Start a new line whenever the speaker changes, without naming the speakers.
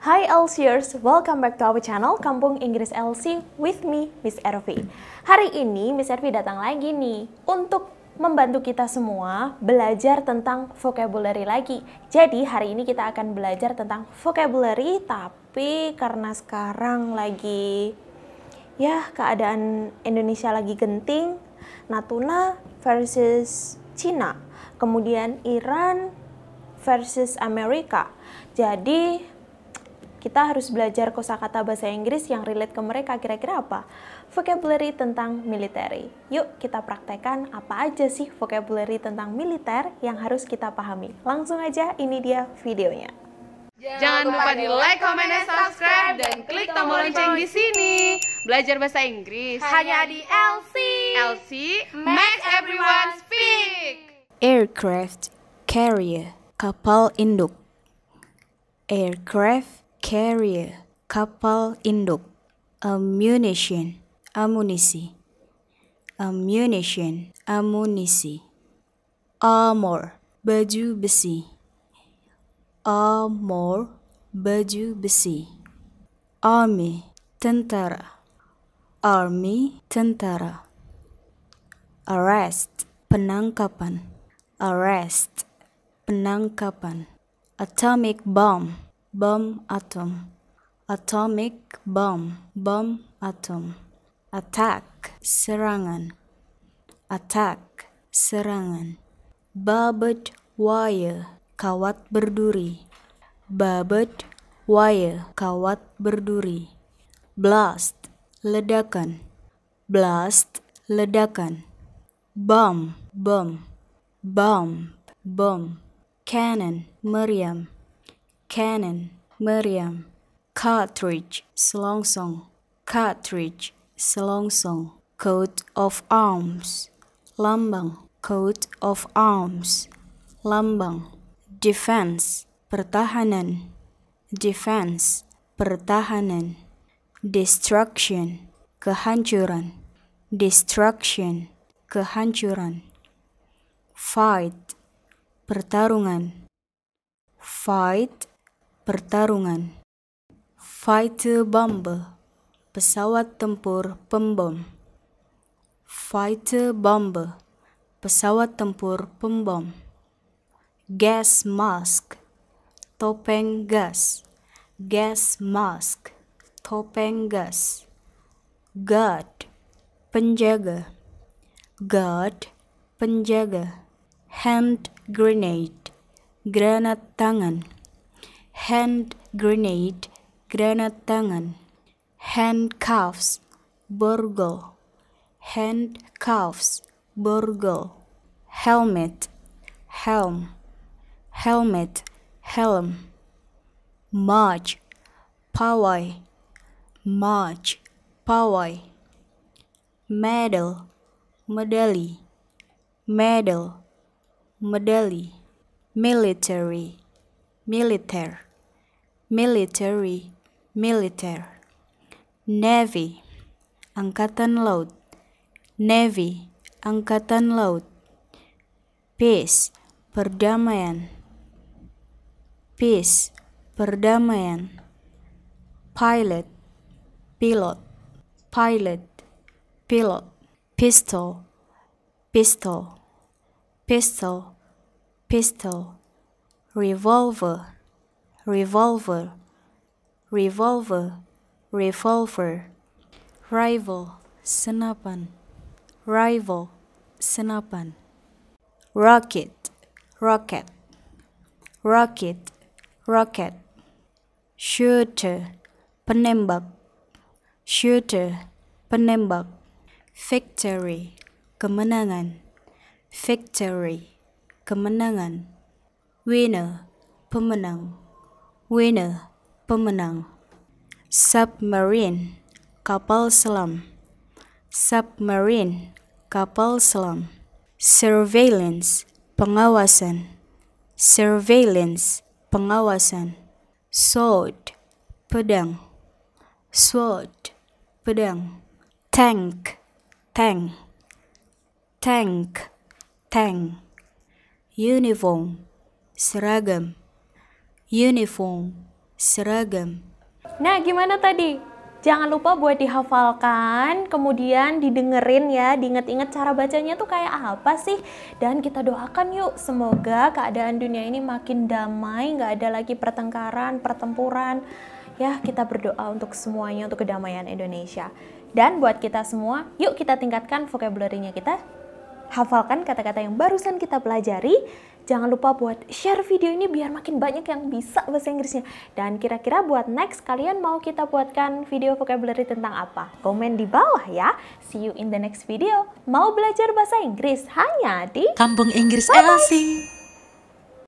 LCers, welcome back to our channel Kampung Inggris LC with me, Miss Ervi. Hari ini Miss Ervi datang lagi nih untuk membantu kita semua belajar tentang vocabulary lagi. Jadi hari ini kita akan belajar tentang vocabulary, tapi karena sekarang lagi ya keadaan Indonesia lagi genting, Natuna versus Cina, kemudian Iran versus Amerika. Jadi kita harus belajar kosakata bahasa Inggris yang relate ke mereka kira-kira apa? Vocabulary tentang military. Yuk kita praktekkan apa aja sih vocabulary tentang militer yang harus kita pahami. Langsung aja ini dia videonya.
Jangan lupa di like, comment, dan subscribe dan klik tombol lonceng di sini. Belajar bahasa Inggris
hanya di LC.
LC makes everyone speak.
Aircraft carrier kapal induk aircraft carrier kapal induk ammunition amunisi ammunition amunisi armor baju besi armor baju besi army tentara army tentara arrest penangkapan arrest penangkapan atomic bomb bom atom. Atomic bomb. Bom atom. Attack. Serangan. Attack. Serangan. Barbed wire. Kawat berduri. Barbed wire. Kawat berduri. Blast. Ledakan. Blast. Ledakan. Bomb. Bom bomb. Bom cannon. Meriam cannon meriam cartridge selongsong cartridge selongsong coat of arms lambang coat of arms lambang defense pertahanan defense pertahanan destruction kehancuran destruction kehancuran fight pertarungan fight pertarungan. Fighter bomber pesawat tempur pembom. Fighter bomber pesawat tempur pembom. Gas mask topeng gas. Gas mask topeng gas. Guard penjaga. Guard penjaga. Hand grenade granat tangan hand grenade granat tangan handcuffs borgol handcuffs borgol helmet helm helmet helm march pawai march pawai medal medali medal medali military militer military militer navy angkatan laut navy angkatan laut peace perdamaian peace perdamaian pilot pilot pilot pilot pistol pistol pistol pistol revolver revolver. Revolver. Revolver. Rival. Senapan. Rival. Senapan. Rocket. Rocket. Rocket. Rocket. Shooter. Penembak. Shooter. Penembak. Victory. Kemenangan. Victory. Kemenangan. Winner. Pemenang winner pemenang. Submarine kapal selam. Submarine kapal selam. Surveillance pengawasan. Surveillance pengawasan. Sword pedang. Sword pedang. Tank tank. Tank tank. Uniform seragam uniform seragam
Nah, gimana tadi? Jangan lupa buat dihafalkan, kemudian didengerin ya, diinget-inget cara bacanya tuh kayak apa sih. Dan kita doakan yuk, semoga keadaan dunia ini makin damai, nggak ada lagi pertengkaran, pertempuran. Ya, kita berdoa untuk semuanya, untuk kedamaian Indonesia. Dan buat kita semua, yuk kita tingkatkan vocabulary-nya kita. Hafalkan kata-kata yang barusan kita pelajari Jangan lupa buat share video ini biar makin banyak yang bisa bahasa Inggrisnya. Dan kira-kira buat next kalian mau kita buatkan video vocabulary tentang apa? Komen di bawah ya. See you in the next video. Mau belajar bahasa Inggris hanya di
Kampung Inggris Elsie.